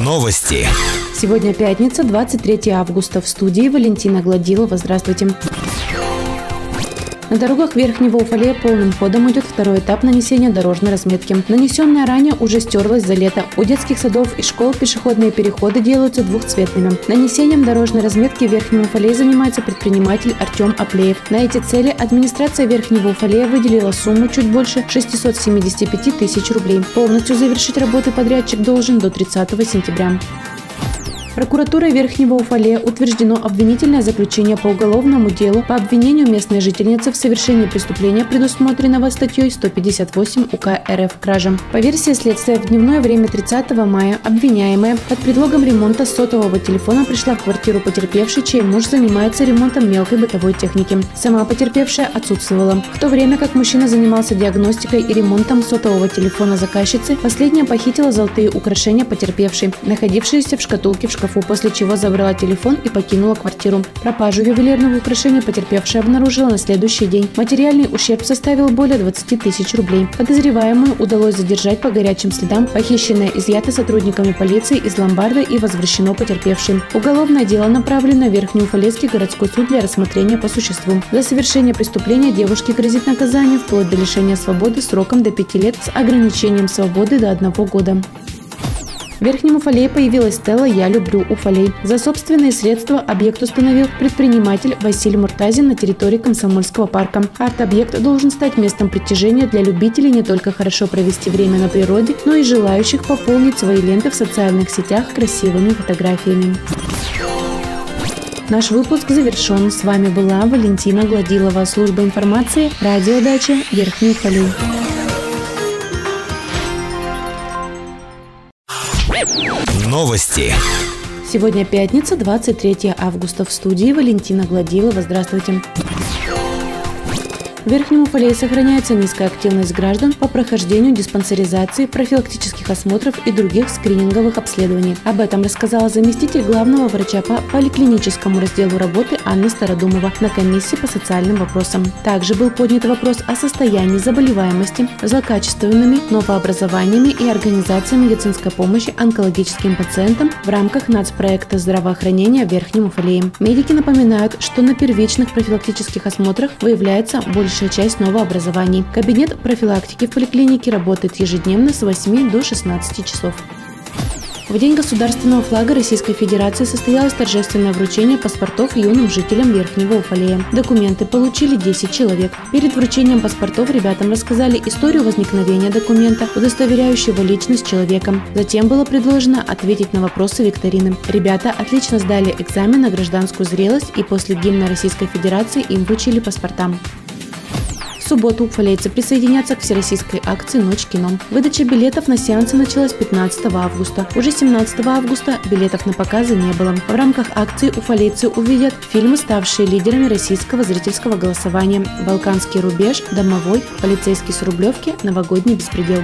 Новости. Сегодня пятница, 23 августа. В студии Валентина Гладилова. Здравствуйте. На дорогах Верхнего Уфалея полным ходом идет второй этап нанесения дорожной разметки. Нанесенная ранее уже стерлась за лето. У детских садов и школ пешеходные переходы делаются двухцветными. Нанесением дорожной разметки в Верхнем Уфалее занимается предприниматель Артем Аплеев. На эти цели администрация Верхнего Уфалея выделила сумму чуть больше 675 тысяч рублей. Полностью завершить работы подрядчик должен до 30 сентября. Прокуратурой Верхнего Уфалея утверждено обвинительное заключение по уголовному делу по обвинению местной жительницы в совершении преступления, предусмотренного статьей 158 УК РФ «Кража». По версии следствия, в дневное время 30 мая обвиняемая под предлогом ремонта сотового телефона пришла в квартиру потерпевшей, чей муж занимается ремонтом мелкой бытовой техники. Сама потерпевшая отсутствовала. В то время как мужчина занимался диагностикой и ремонтом сотового телефона заказчицы, последняя похитила золотые украшения потерпевшей, находившиеся в шкатулке в шкафу шкафу, после чего забрала телефон и покинула квартиру. Пропажу ювелирного украшения потерпевшая обнаружила на следующий день. Материальный ущерб составил более 20 тысяч рублей. Подозреваемую удалось задержать по горячим следам. Похищенное изъято сотрудниками полиции из ломбарда и возвращено потерпевшим. Уголовное дело направлено в Верхнеуфалейский городской суд для рассмотрения по существу. За совершение преступления девушке грозит наказание вплоть до лишения свободы сроком до 5 лет с ограничением свободы до 1 года. В Верхнем Уфалее появилась стела «Я люблю Уфалей». За собственные средства объект установил предприниматель Василий Муртазин на территории Комсомольского парка. Арт-объект должен стать местом притяжения для любителей не только хорошо провести время на природе, но и желающих пополнить свои ленты в социальных сетях красивыми фотографиями. Наш выпуск завершен. С вами была Валентина Гладилова, служба информации, радиодача Верхний Уфалей. Новости. Сегодня пятница, 23 августа. В студии Валентина Гладилова. Здравствуйте. В Верхнем Уфалее сохраняется низкая активность граждан по прохождению диспансеризации, профилактических осмотров и других скрининговых обследований. Об этом рассказала заместитель главного врача по поликлиническому разделу работы Анна Стародумова на комиссии по социальным вопросам. Также был поднят вопрос о состоянии заболеваемости злокачественными новообразованиями и организацией медицинской помощи онкологическим пациентам в рамках нацпроекта здравоохранения в Верхнем Уфалее. Медики напоминают, что на первичных профилактических осмотрах выявляется больше большая часть новообразований. Кабинет профилактики в поликлинике работает ежедневно с 8 до 16 часов. В День государственного флага Российской Федерации состоялось торжественное вручение паспортов юным жителям Верхнего Уфалея. Документы получили 10 человек. Перед вручением паспортов ребятам рассказали историю возникновения документа, удостоверяющего личность человека. Затем было предложено ответить на вопросы викторины. Ребята отлично сдали экзамен на гражданскую зрелость и после гимна Российской Федерации им вручили паспорта субботу уфалейцы присоединятся к всероссийской акции «Ночь кино». Выдача билетов на сеансы началась 15 августа. Уже 17 августа билетов на показы не было. В рамках акции уфалейцы увидят фильмы, ставшие лидерами российского зрительского голосования «Балканский рубеж», «Домовой», «Полицейский с Рублевки», «Новогодний беспредел».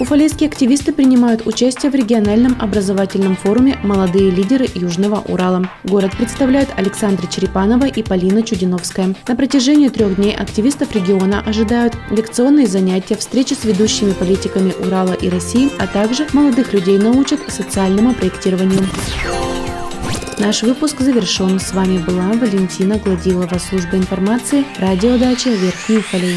Уфалейские активисты принимают участие в региональном образовательном форуме «Молодые лидеры Южного Урала». Город представляют Александра Черепанова и Полина Чудиновская. На протяжении трех дней активистов региона ожидают лекционные занятия, встречи с ведущими политиками Урала и России, а также молодых людей научат социальному проектированию. Наш выпуск завершен. С вами была Валентина Гладилова, служба информации, радиодача Верхний Уфалей.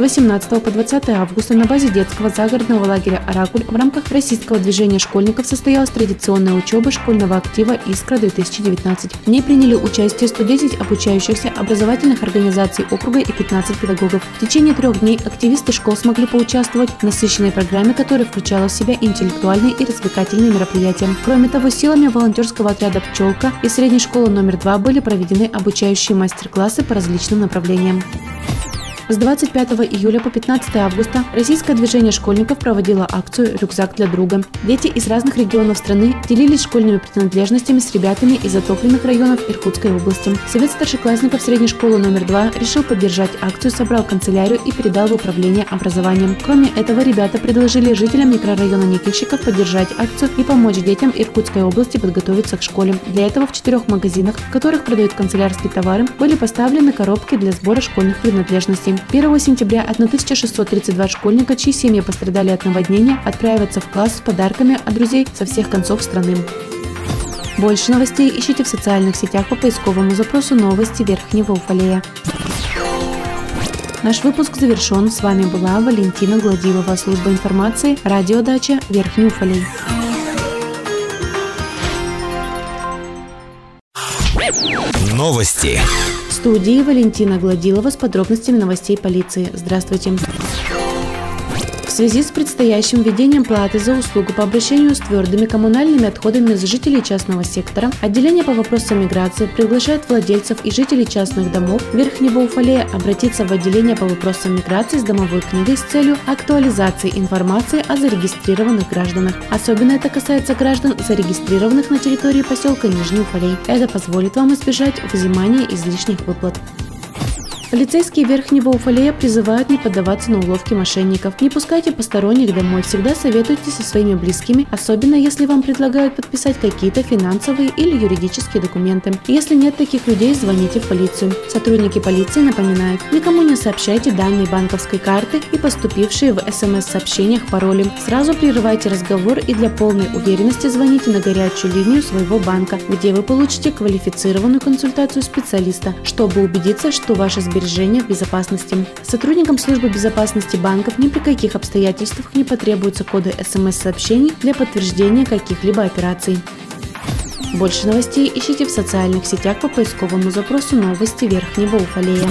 18 по 20 августа на базе детского загородного лагеря «Оракуль» в рамках российского движения школьников состоялась традиционная учеба школьного актива «Искра-2019». В ней приняли участие 110 обучающихся образовательных организаций округа и 15 педагогов. В течение трех дней активисты школ смогли поучаствовать в насыщенной программе, которая включала в себя интеллектуальные и развлекательные мероприятия. Кроме того, силами волонтерского отряда «Пчелка» и средней школы номер два были проведены обучающие мастер-классы по различным направлениям. С 25 июля по 15 августа российское движение школьников проводило акцию «Рюкзак для друга». Дети из разных регионов страны делились школьными принадлежностями с ребятами из затопленных районов Иркутской области. Совет старшеклассников средней школы номер два решил поддержать акцию, собрал канцелярию и передал в управление образованием. Кроме этого, ребята предложили жителям микрорайона Никельщиков поддержать акцию и помочь детям Иркутской области подготовиться к школе. Для этого в четырех магазинах, в которых продают канцелярские товары, были поставлены коробки для сбора школьных принадлежностей. 1 сентября 1632 школьника, чьи семьи пострадали от наводнения, отправятся в класс с подарками от друзей со всех концов страны. Больше новостей ищите в социальных сетях по поисковому запросу «Новости Верхнего Уфалея». Наш выпуск завершен. С вами была Валентина Гладилова, служба информации, радиодача Верхний Уфалей. Новости. Студии Валентина Гладилова с подробностями новостей полиции. Здравствуйте. Связи с предстоящим введением платы за услугу по обращению с твердыми коммунальными отходами за жителей частного сектора, отделение по вопросам миграции приглашает владельцев и жителей частных домов Верхнего Уфалея обратиться в отделение по вопросам миграции с домовой книгой с целью актуализации информации о зарегистрированных гражданах. Особенно это касается граждан, зарегистрированных на территории поселка Нижний Уфалей. Это позволит вам избежать взимания излишних выплат. Полицейские Верхнего Уфалея призывают не поддаваться на уловки мошенников. Не пускайте посторонних домой, всегда советуйтесь со своими близкими, особенно если вам предлагают подписать какие-то финансовые или юридические документы. Если нет таких людей, звоните в полицию. Сотрудники полиции напоминают, никому не сообщайте данные банковской карты и поступившие в смс-сообщениях пароли. Сразу прерывайте разговор и для полной уверенности звоните на горячую линию своего банка, где вы получите квалифицированную консультацию специалиста, чтобы убедиться, что ваши сбережения в безопасности. Сотрудникам службы безопасности банков ни при каких обстоятельствах не потребуются коды смс-сообщений для подтверждения каких-либо операций. Больше новостей ищите в социальных сетях по поисковому запросу «Новости Верхнего Уфалея».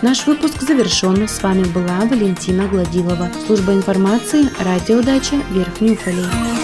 Наш выпуск завершен. С вами была Валентина Гладилова. Служба информации, радиодача Верхний Уфалей.